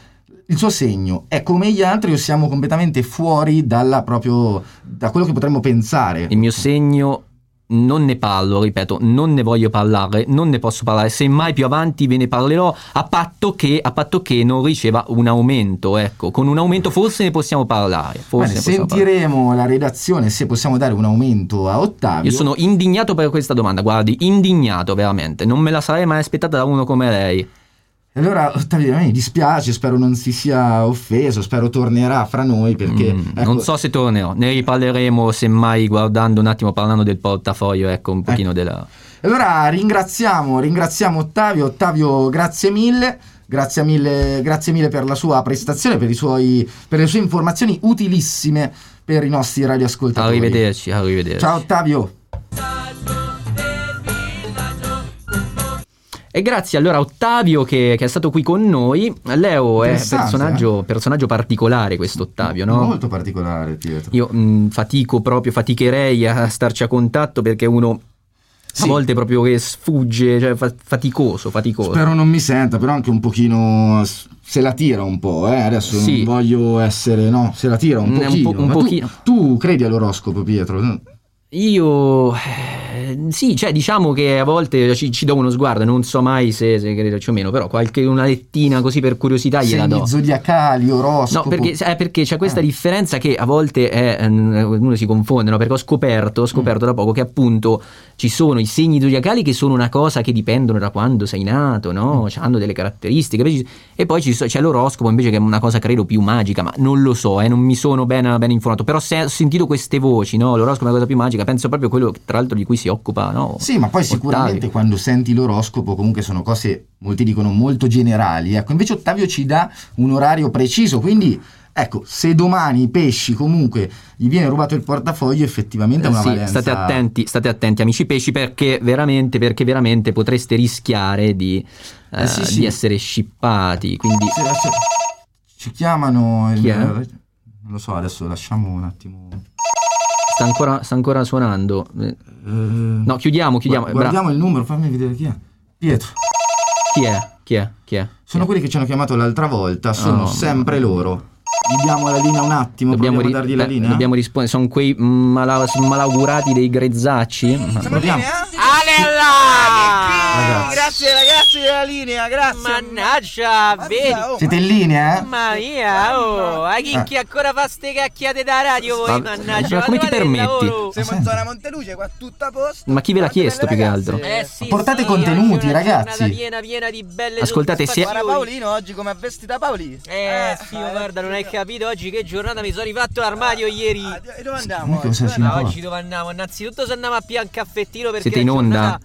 il suo segno è come gli altri o siamo completamente fuori dalla proprio da quello che potremmo pensare. Il mio segno non ne parlo, ripeto, non ne voglio parlare, non ne posso parlare. Semmai più avanti ve ne parlerò, a patto che, a patto che non riceva un aumento. Ecco, con un aumento forse ne possiamo parlare. Forse Bene, ne possiamo parlare. sentiremo la redazione se possiamo dare un aumento a Ottavio. Io sono indignato per questa domanda, guardi, indignato veramente. Non me la sarei mai aspettata da uno come lei. E Allora, Ottavio, mi dispiace, spero non si sia offeso, spero tornerà fra noi perché... Mm, ecco, Non so se tornerò, ne riparleremo semmai guardando un attimo, parlando del portafoglio, ecco un pochino della... Allora ringraziamo, ringraziamo Ottavio. Ottavio, grazie mille. Grazie mille, grazie mille per la sua prestazione, per, i suoi, per le sue informazioni utilissime per i nostri radioascoltatori. Arrivederci, arrivederci. Ciao Ottavio. E grazie allora a Ottavio che, che è stato qui con noi. Leo è personaggio, personaggio particolare questo Ottavio, no? Molto particolare, Pietro. Io mh, fatico proprio, faticherei a starci a contatto perché uno Sì. a volte proprio che sfugge, cioè fa- faticoso, faticoso. Spero non mi senta, però anche un pochino se la tira un po', eh? adesso Sì. non voglio essere, no, se la tira un Mm, è un pochino. po- un Ma tu- pochino. Tu, credi all'oroscopo, Pietro? Io eh, sì, cioè diciamo che a volte ci, ci do uno sguardo, non so mai se, se crederci o meno, però qualche una lettina così per curiosità gliela do. Segni zodiacali, No, oroscopo. perché, eh, perché c'è questa differenza che a volte è, ehm, uno si confonde, no? perché ho scoperto, ho scoperto da poco che appunto ci sono i segni zodiacali che sono una cosa che dipendono da quando sei nato, no? hanno delle caratteristiche, e poi ci c'è l'oroscopo invece che è una cosa credo più magica, ma non lo so, eh, non mi sono ben, ben informato, però se ho sentito queste voci, no? l'oroscopo è una cosa più magica, penso proprio a quello tra l'altro di cui si occupa. No? Sì, ma poi sicuramente Ottavio. quando senti l'oroscopo comunque sono cose, molti dicono molto generali. Ecco, invece Ottavio ci dà un orario preciso, quindi ecco, se domani i pesci comunque gli viene rubato il portafoglio, effettivamente Eh una sì, valenza. state attenti, state attenti amici pesci perché veramente, perché veramente potreste rischiare di, eh, Eh sì, sì. di essere scippati. Quindi ci chiamano il- è? non lo so, adesso lasciamo un attimo. Sta ancora, sta ancora suonando. Eh, No, chiudiamo, chiudiamo. Guardiamo il numero, fammi vedere chi è. Pietro. Bra- Chi è? Chi è? Chi è? Sono quelli che ci hanno chiamato l'altra volta, sono Oh, sempre loro. Gli diamo la linea un attimo, Dobbiamo, ri- dargli la beh, linea. dobbiamo rispondere. Sono quei mala- malaugurati dei grezzacci. Proviamo. Alella! Ragazzi. Grazie ragazzi della linea, grazie. Mannaggia, vedi? oh, Siete in linea, eh? Mamma mia, oh, a chi Eh. ancora fa ste cacchiate da radio voi, Ma- mannaggia. ma come ti permetti? lavoro? Siamo in zona Monteluce, qua tutto a posto. Ma chi ve l'ha chiesto più che altro? Eh sì, Portate sì, contenuti, una ragazzi. giornata piena piena di belle Ascoltate, se- Guarda. Paolino oggi come ha vestita Paoli. Eh sì, guarda, non hai capito oggi che giornata mi sono rifatto l'armadio ieri. Ah, E dove andiamo? Comunque oggi? Dove andiamo? Ah, fa? oggi dove andiamo? Innanzitutto se andiamo a pian caffettino perché Siete in onda? giornata-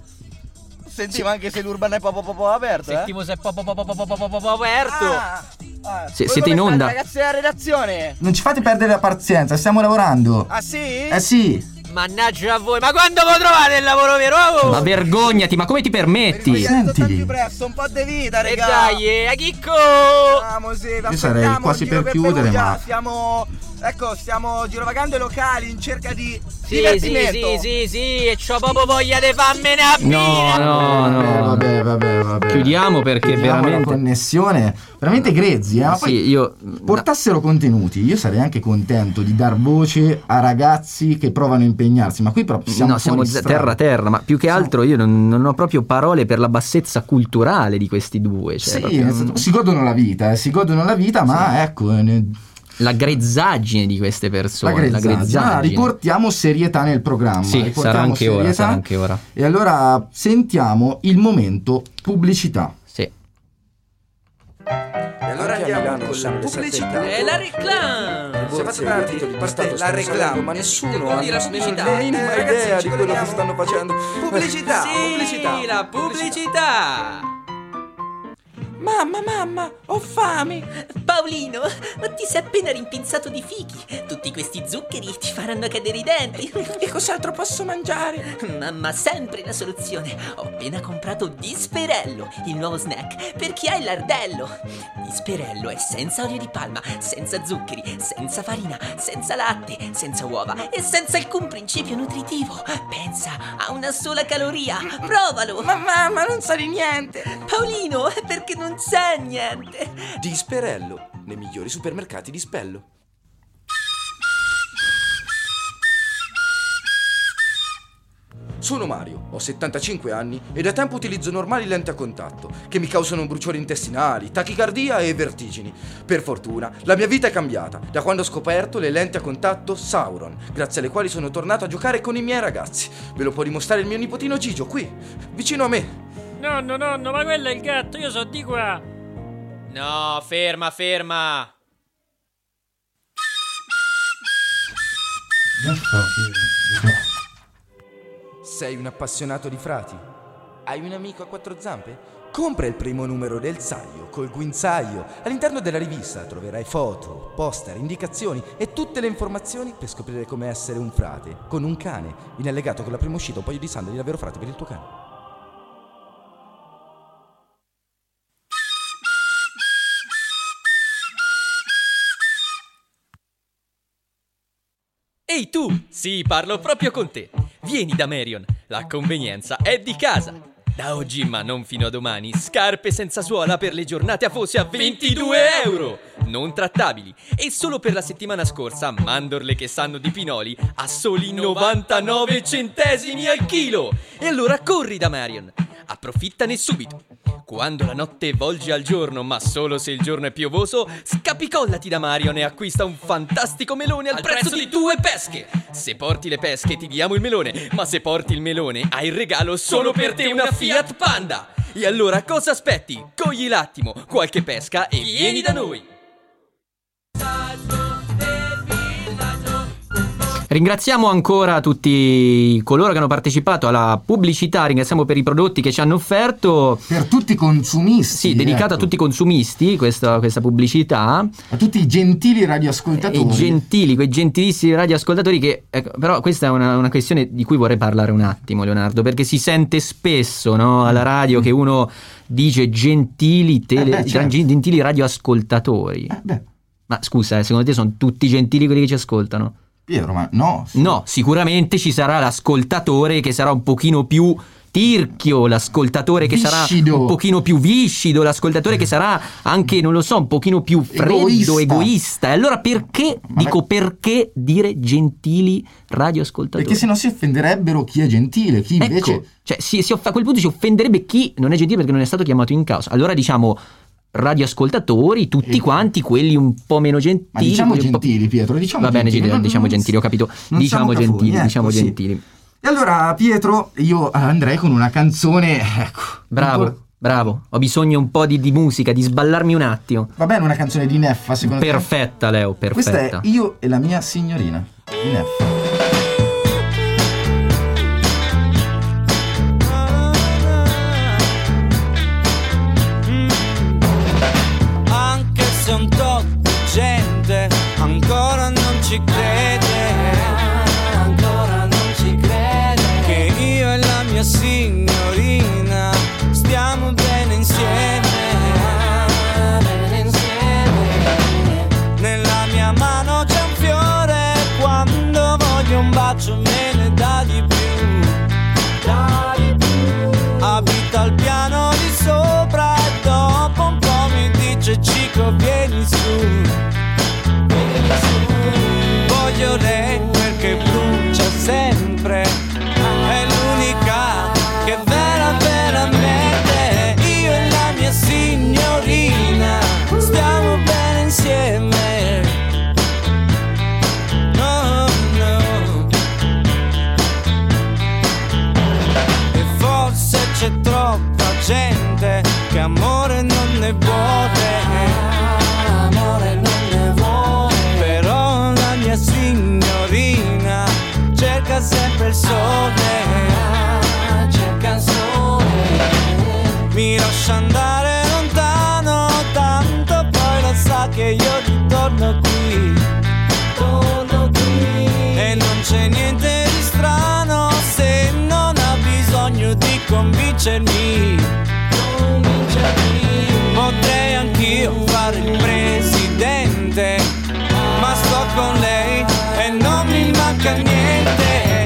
Sentivo anche se l'Urban è po' po' aperto. Eh. Sentivo se è po' po' po' po' aperto. Ah. ah. Siete in onda. Ragazzi della redazione. Non ci fate perdere la pazienza, stiamo lavorando. Ah sì? Eh sì. Mannaggia a voi, ma quando lo trovate il lavoro vero? Oh? oh. Ma vergognati, ma come ti permetti? Senti. più presto, un po' di vita, raga. E dai, a chicco! Vamos, sì, Io sarei quasi per chiudere, Perugia. ma siamo ecco, stiamo girovagando i locali in cerca di Sì, sì, divertimento. sì, sì, sì, e c'ho proprio voglia di farmene a No, no, Vabbè, no. vabbè, vabbè, vabbè. Chiudiamo perché Chiudiamo veramente- la connessione, veramente grezzi, eh? Ma poi Sì, io portassero contenuti, io sarei anche contento di dar voce a ragazzi che provano a impegnarsi, ma qui proprio siamo no, siamo strada. terra terra, ma più che altro io non, non ho proprio parole per la bassezza culturale di questi due. Cioè Sì, proprio- si godono la vita, eh, si godono la vita, ma ecco, eh, ne- la grezzaggine di queste la persone. grezzaggine. Ah, riportiamo serietà nel programma. Sì, sarà anche ora, sarà anche ora. E allora sentiamo il momento pubblicità. Sì. E allora andiamo con la pubblicità. E la reclame! Se fate tardi, parte la reclama, ma nessuno ha la pubblicità. la minima idea di quello che stanno facendo. Pubblicità, pubblicità. Sì, la pubblicità! Mamma, mamma, ho fame. Paolino, ma ti sei appena rimpinzato di fichi. Tutti questi zuccheri ti faranno cadere i denti. E cos'altro posso mangiare? Mamma, sempre la soluzione. Ho appena comprato Disperello, il nuovo snack per chi ha il lardello. Disperello è senza olio di palma, senza zuccheri, senza farina, senza latte, senza uova e senza alcun principio nutritivo. Pensa a una sola caloria. Provalo. Ma mamma, non sa di niente. Paolino, perché non sa niente. Disperello, nei migliori supermercati di Spello. Sono Mario, ho 75 anni e da tempo utilizzo normali lenti a contatto che mi causano bruciori intestinali, tachicardia e vertigini. Per fortuna, la mia vita è cambiata da quando ho scoperto le lenti a contatto Sauron, grazie alle quali sono tornato a giocare con i miei ragazzi. Ve lo può dimostrare il mio nipotino Gigio qui, vicino a me. Nonno, nonno, ma quello è il gatto, io so di qua. No, ferma, ferma. Sei un appassionato di frati? Hai un amico a quattro zampe? Compra il primo numero del Saio col guinzaglio. All'interno della rivista troverai foto, poster, indicazioni e tutte le informazioni per scoprire come essere un frate con un cane. In allegato con la prima uscita un paio di sandali da vero frate per il tuo cane. Ehi tu! Sì, parlo proprio con te. Vieni da Marion, la convenienza è di casa. Da oggi, ma non fino a domani, scarpe senza suola per le giornate a fosse a 22 euro. non trattabili. E solo per la settimana scorsa, mandorle che sanno di pinoli a soli 99 centesimi al chilo. E allora corri da Marion. Approfittane subito. Quando la notte volge al giorno, ma solo se il giorno è piovoso, scapicollati da Marion e acquista un fantastico melone al, prezzo, di due pesche. Se porti le pesche ti diamo il melone, ma se porti il melone hai il regalo solo per te una Fiat Panda. E allora cosa aspetti? Cogli l'attimo, qualche pesca e vieni da noi. Ringraziamo ancora tutti coloro che hanno partecipato alla pubblicità, ringraziamo per i prodotti che ci hanno offerto. Per tutti i consumisti. Sì, dedicata ecco. a tutti i consumisti questa, questa pubblicità. A tutti i gentili radioascoltatori. I gentili, quei gentilissimi radioascoltatori che... ecco, però questa è una, una questione di cui vorrei parlare un attimo, Leonardo, perché si sente spesso no, alla radio che uno dice gentili, tele- Mm. Eh beh, certo. gentili radioascoltatori. Ma scusa, eh, secondo te sono tutti gentili quelli che ci ascoltano? Piero, ma no. No, sicuramente ci sarà l'ascoltatore che sarà un pochino più tirchio, l'ascoltatore che sarà Viscido. un pochino più viscido, l'ascoltatore che sarà anche, non lo so, un pochino più freddo, Egoista. egoista. E allora perché, dico perché dire gentili radioascoltatori? Perché se no si offenderebbero chi è gentile, chi invece... Ecco, cioè, si- si off- a quel punto si offenderebbe chi non è gentile perché non è stato chiamato in causa. Allora diciamo radioascoltatori, tutti quanti, quelli un po' meno gentili. Ma diciamo gentili, Pietro, diciamo Va bene, gentili, non- diciamo gentili, ho capito. Diciamo cafoni, gentili, ecco, diciamo sì. gentili. E allora, Pietro, io andrei con una canzone... Ecco, Bravo, po'- bravo. Ho bisogno un po' di, di musica, di sballarmi un attimo. Va bene una canzone di Neffa, secondo te? Perfetta, Leo, perfetta. Questa è Io e la mia signorina di Neffa. Ancora non sempre il sole. Cerca il sole. Mi lascia andare lontano, tanto poi lo sa che io ritorno qui. Torno qui. E non c'è niente di strano se non ha bisogno di convincermi. Potrei anch'io fare il presidente, ma sto con lei e non mi manca niente.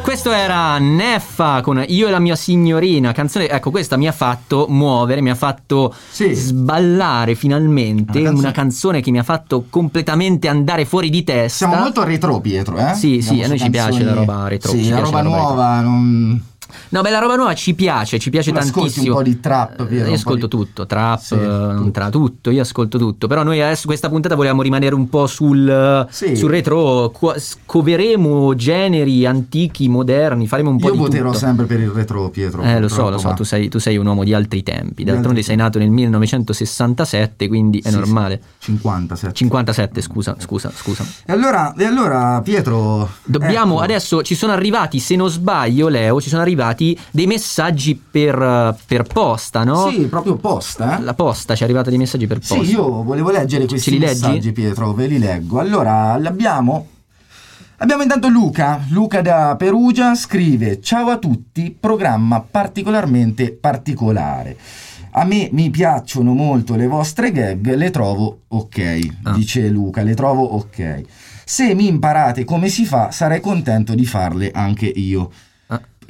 Questo era Neffa con Io e la mia signorina, canzone, ecco questa mi ha fatto muovere, mi ha fatto sballare finalmente, Una una canzone- canzone... che mi ha fatto completamente andare fuori di testa. Siamo molto retro, Pietro, eh? Sì, sì, Andiamo a noi su ci piace canzoni- la roba retro. Sì, la roba retro. nuova non... No, beh, la roba nuova ci piace, ci piace Tu tantissimo. un po' di trap, Pietro, Io un po' ascolto di- tutto, trap, Sì, eh, non tra tutto, io ascolto tutto. Però noi adesso questa puntata volevamo rimanere un po' sul, Sì. sul retro, scoveremo generi antichi, moderni, faremo un po' Io di voterò tutto. sempre per il retro, Pietro. Eh, lo so, lo so, tu sei, tu sei un uomo di altri tempi. D'altronde sei nato nel 1967, quindi è Sì, normale. 57. 57, scusa, scusa, scusa. E allora, e allora Pietro... Dobbiamo ecco, adesso ci sono arrivati, se non sbaglio, Leo, ci sono arrivati dei messaggi per, per posta, no? Sì, proprio posta. eh? La posta ci è arrivata dei messaggi per posta. Sì, io volevo leggere questi li leggi? messaggi, Pietro, ve li leggo. Allora, l'abbiamo. Abbiamo intanto Luca, Luca da Perugia scrive Ciao a tutti, programma particolarmente particolare. A me mi piacciono molto le vostre gag, le trovo ok, Ah. dice Luca, le trovo ok. Se mi imparate come si fa, sarei contento di farle anche io.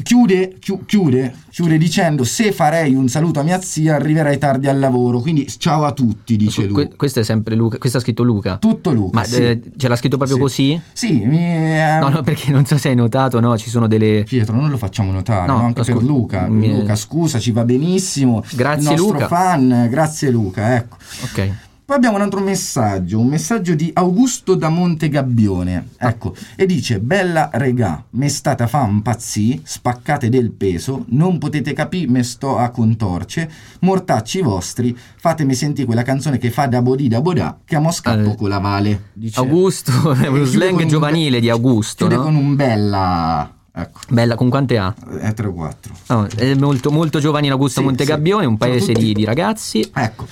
Chiude, chiu- chiude, chiude dicendo se farei un saluto a mia zia arriverei tardi al lavoro, quindi ciao a tutti, dice lui. Que- questo è sempre Luca, questo ha scritto Luca. Tutto Luca. Ma sì. eh, ce l'ha scritto proprio Sì. così? Sì, mi, eh, No, no, perché non so se hai notato, no, ci sono delle... Pietro, non lo facciamo notare, No, no, anche scu- per Luca. mi- Luca, scusa, ci va benissimo. Grazie, Il nostro Luca. fan, grazie Luca, ecco. Ok. Poi abbiamo un altro messaggio, un messaggio di Augusto da Montegabbione, ecco, e dice Bella regà, me stata fa impazzì, spaccate del peso, non potete capire, me sto a contorce, mortacci vostri, fatemi sentire quella canzone che fa da bodì da bodà, che a mo scappo Eh, con la vale. Dice, Augusto, è uno slang con un giovanile di Augusto, chiude no? con un bella... Ecco, Bella, con quante ha? è 3 o 4. Oh, è molto, molto giovane in Augusto Sì, Montegabbione, sì. un paese di, di ragazzi. Ecco.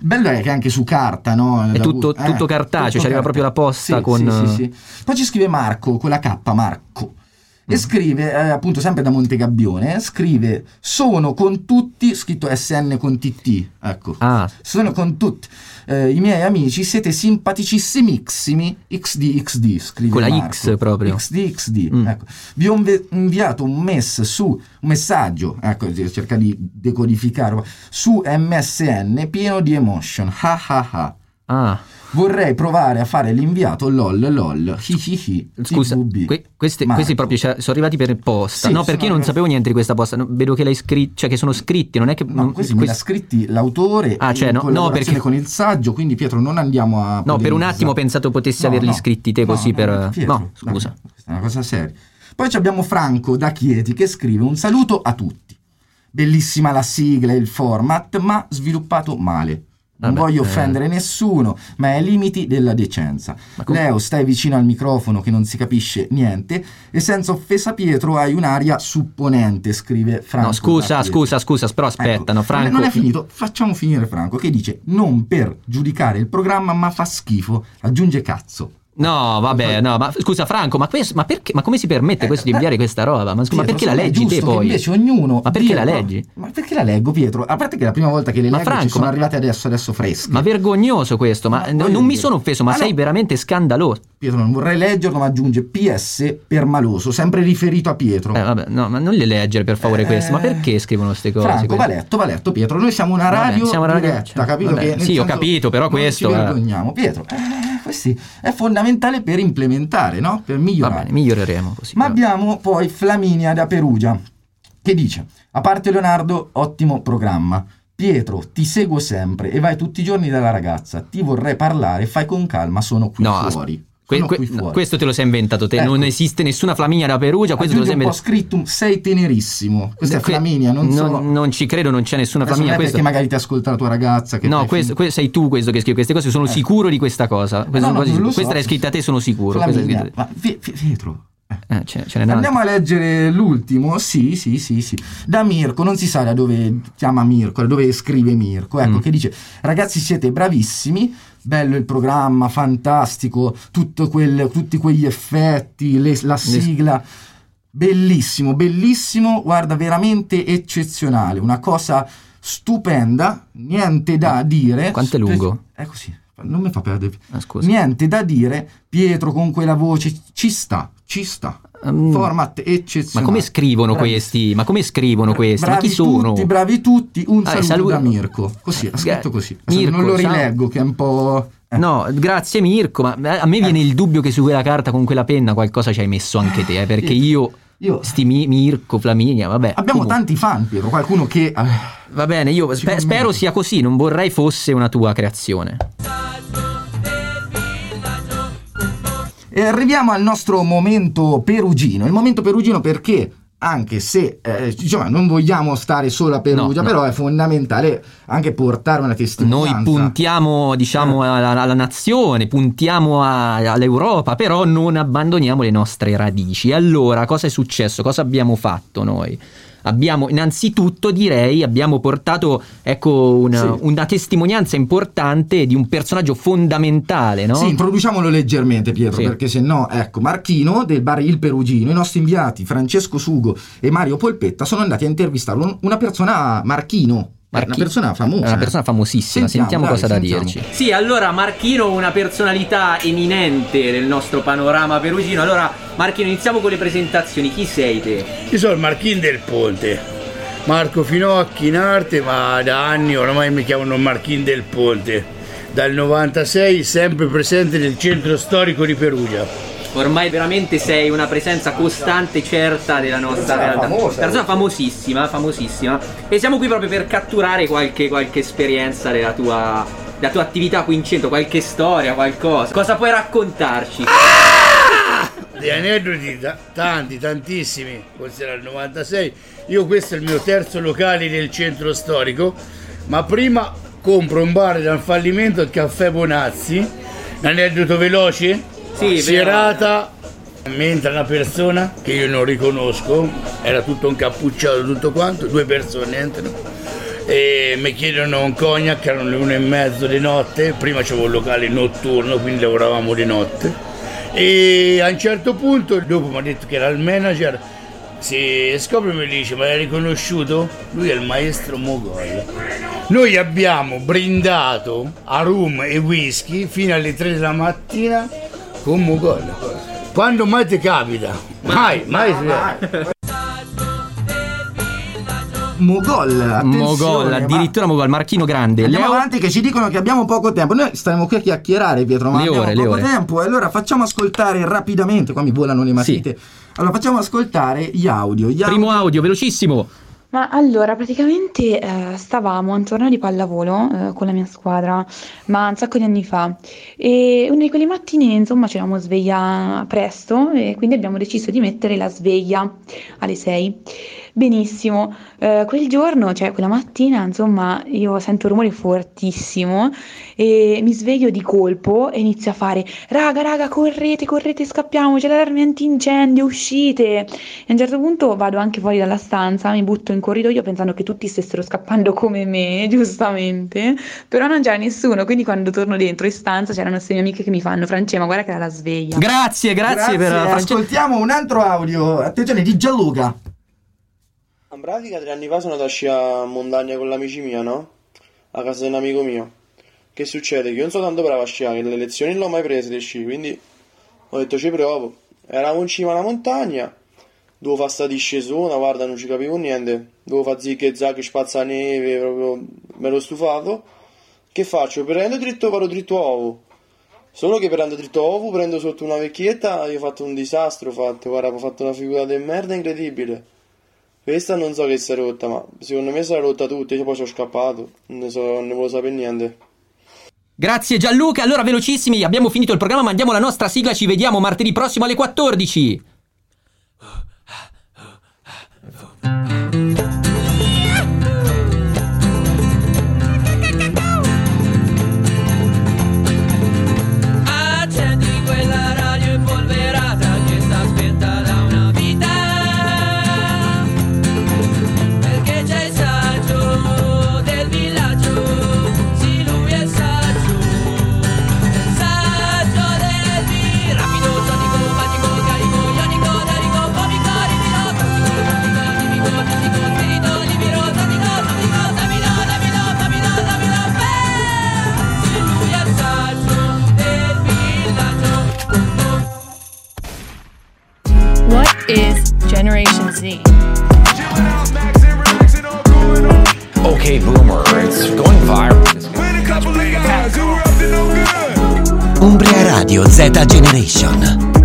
Bello è che anche su carta, no? È Da- tutto, eh, tutto cartaceo, ci arriva carta- proprio la posta Sì, con... sì, sì, sì. Poi ci scrive Marco, con la K, Marco. E Mm. scrive, eh, appunto, sempre da Montegabbione, eh, scrive Sono con tutti, scritto SN con TT, ecco. Ah, Sono con tutti eh, i miei amici, siete simpaticissimi XD XD, scrive Con la Marco. X proprio. XD XD, Mm. ecco. Vi ho inviato un mess su, un messaggio, ecco, cerca di decodificare, su MSN pieno di emotion, ha ha ha. Ah. Vorrei provare a fare l'inviato lol lol, hi hi hi, Scusa, que- questi, Marco. questi proprio cioè, sono arrivati per posta. Sì, no, perché io non sapevo niente di questa posta. no, vedo che l'hai scritto, cioè che sono scritti, non è che... No, non- questi questi- scritti l'autore Ah, cioè, no- no, perché- con il saggio, quindi Pietro non andiamo a No, per un attimo ho pensato potessi No, averli no. scritti te così no, per... Pietro, no, dai, scusa. questa è una cosa seria. Poi abbiamo Franco da Chieti che scrive un saluto a tutti. Bellissima la sigla e il format, ma sviluppato male. Non Vabbè, voglio eh. offendere nessuno, ma ai limiti della decenza. Com- Leo, stai vicino al microfono che non si capisce niente e senza offesa Pietro hai un'aria supponente, scrive Franco. No, scusa, scusa, scusa, però aspetta, Ecco, Franco... Non è finito, facciamo finire Franco che dice non per giudicare il programma ma fa schifo, aggiunge cazzo. No, vabbè, no, ma scusa Franco, ma, questo, ma perché, ma come si permette questo di inviare questa roba? Ma, scusa, ma Eh, Pietro, perché la leggi te poi? Invece ognuno Ma perché dia- la leggi? Ma perché la leggo, Pietro? A parte che è la prima volta che le Ma leggo ci Franco, sono ma- arrivate adesso, adesso fresche. Ma vergognoso questo, ma, Ma non mi dire- sono offeso, ma Ah, sei no. veramente scandaloso. Pietro, non vorrei leggerlo, ma aggiunge PS per maloso, sempre riferito a Pietro. Eh, vabbè, no, ma non le leggere per favore Eh, questo, ma perché scrivono queste cose? Franco, queste? va letto, va letto, Pietro. Noi siamo una Vabbè, radio siamo una radio- diretta, cioè, capito? vabbè, che sì, ho capito, però non questo, Ci eh. vergogniamo, Pietro. eh, questi è fondamentale per implementare, no? Per Va migliorare. bene, miglioreremo così. Ma abbiamo poi Flaminia da Perugia che dice: A parte Leonardo, ottimo programma. Pietro, ti seguo sempre e vai tutti i giorni dalla ragazza. Ti vorrei parlare, fai con calma, sono qui No, as- fuori. Sono que- no, questo te lo sei inventato te, Ecco. non esiste nessuna Flaminia da Perugia, questo te lo sei inventato. scritto, sei tenerissimo. Questa è Que- Flaminia, non sono. non ci credo, non c'è nessuna Adesso Flaminia. non è Questo... perché magari ti ascolta la tua ragazza. No, questo, finta- que- sei tu questo che scrivi queste cose, sono Eh. sicuro di questa cosa. Questo no, no, non sicuro. so. Questa l'hai scritta te, sono sicuro. Questa l'hai Flaminia, scritta te. ma Pie- Pie- Pietro, Eh, ce, ce. Andiamo a leggere l'ultimo, sì, sì, sì, sì. Da Mirko, non si sa da dove chiama Mirko, da dove scrive Mirko, ecco, Mm. che dice, ragazzi siete bravissimi, bello il programma, fantastico, tutto quel- tutti quegli effetti, le- la sigla, bellissimo, bellissimo, guarda, veramente eccezionale, una cosa stupenda, niente da dire. Quanto è lungo? È così. non mi fa perdere Ah, niente da dire Pietro con quella voce ci sta ci sta format Ma eccezionale come scrivono Bravissimo. questi? Ma come scrivono questi? Ma bravi chi sono? tutti bravi tutti un Ah, saluto salu- da Mirko così ha scritto così Mirko, non lo ciao. rileggo che è un po' No, grazie Mirko, ma a me viene il dubbio che su quella carta con quella penna qualcosa ci hai messo anche te, eh, perché io, Io- sti Mi- Mirko, Flaminia, vabbè. abbiamo comunque. tanti fan Pietro qualcuno che eh, Va bene, io spe- spero sia così, non vorrei fosse una tua creazione. E arriviamo al nostro momento perugino. Il momento perugino perché, anche se eh, diciamo, non vogliamo stare solo a Perugia, No, no. però è fondamentale anche portare una testimonianza. Noi puntiamo, diciamo, alla, alla nazione, puntiamo a- all'Europa, però non abbandoniamo le nostre radici. Allora, cosa è successo? Cosa abbiamo fatto noi? Abbiamo, innanzitutto direi, abbiamo portato ecco, una, Sì. una testimonianza importante di un personaggio fondamentale, no? Sì, introduciamolo leggermente Pietro, Sì. perché se no, ecco, Marchino del bar Il Perugino, i nostri inviati Francesco Sugo e Mario Polpetta sono andati a intervistarlo, una persona Marchino, eh, una persona famosa. Una persona famosissima, Sentiamo, sentiamo, dai, cosa da sentiamo. dirci. Sì, allora Marchino, una personalità eminente nel nostro panorama perugino. Allora, Marchino, iniziamo con le presentazioni. Chi sei te? Io sono il Marchin del Ponte, Marco Finocchi in arte, ma da anni ormai mi chiamano Marchin del Ponte. Dal 96 sempre presente nel centro storico di Perugia. Ormai veramente sei una presenza costante, certa della nostra Persona realtà. famosa. Persona famosissima, famosissima. E siamo qui proprio per catturare qualche, qualche esperienza della tua, della tua attività qui in centro, qualche storia, qualcosa. Cosa puoi raccontarci? Di aneddoti ta- tanti, tantissimi, questo era il 96. Io questo è il mio terzo locale nel centro storico, ma prima compro un bar dal fallimento il caffè Bonazzi. Un aneddoto veloce? Sì, Serata, mi entra una persona che io non riconosco, era tutto incappucciato tutto quanto, due persone entrano e mi chiedono un cognac, erano le una e mezzo di notte, prima c'avevo un locale notturno, quindi lavoravamo di notte. E a un certo punto, dopo mi ha detto che era il manager, si scopre mi dice, ma l'hai riconosciuto? Lui è il maestro Mogol. Noi abbiamo brindato a rum e whisky fino alle 3 della mattina con Mogol. Quando mai ti capita? Mai, mai. Mogol, attenzione, Mogol, ma- addirittura Mogol, Marchino Grande. Andiamo Leo- avanti che ci dicono che abbiamo poco tempo. Noi staremo qui a chiacchierare, Pietro, ma Le abbiamo ore, poco ore. tempo. E allora facciamo ascoltare rapidamente, qua mi volano le matite. Allora facciamo ascoltare gli audio. Gli Primo audio, velocissimo. Ma allora, praticamente eh, stavamo a un torneo di pallavolo eh, con la mia squadra, ma un sacco di anni fa. E uno di quelle mattine, insomma, ci eravamo sveglia presto e quindi abbiamo deciso di mettere la sveglia alle 6. Benissimo, eh, quel giorno, cioè quella mattina, insomma, io sento un rumore fortissimo e mi sveglio di colpo e inizio a fare raga, raga, correte, correte, scappiamo, c'è l'allarme antincendio, uscite. E a un certo punto vado anche fuori dalla stanza, mi butto in corridoio pensando che tutti stessero scappando come me, giustamente, però non c'era nessuno, quindi quando torno dentro in stanza c'erano queste mie amiche che mi fanno Francesca, ma guarda che era la sveglia. Grazie, grazie, per Francesco. Ascoltiamo un altro audio. Attenzione di Gianluca. In pratica tre anni fa sono andato a sciare a montagna con l'amici mia, no? A casa di un amico mio. Che succede? Che io non sono tanto bravo a sciare, le lezioni non l'ho mai prese le sci, quindi ho detto ci provo. Eravamo in cima alla montagna, dovevo fare sta discesona, guarda non ci capivo niente, dovevo fare zicche zacche, spazzaneve, proprio me l'ho stufato. Che faccio? Prendo dritto, vado dritto a ovo. Solo che prendo dritto a ovo, prendo sotto una vecchietta, io ho fatto un disastro, ho fatto, guarda, ho fatto una figura di merda incredibile. Questa non so che si è rotta, ma secondo me si è rotta tutta, io poi sono scappato, non so, non ne volevo sapere niente. Grazie Gianluca. Allora, velocissimi, abbiamo finito il programma, mandiamo la nostra sigla, ci vediamo martedì prossimo alle 14. Hey Boomer, it's going viral. Umbria Radio Z Generation.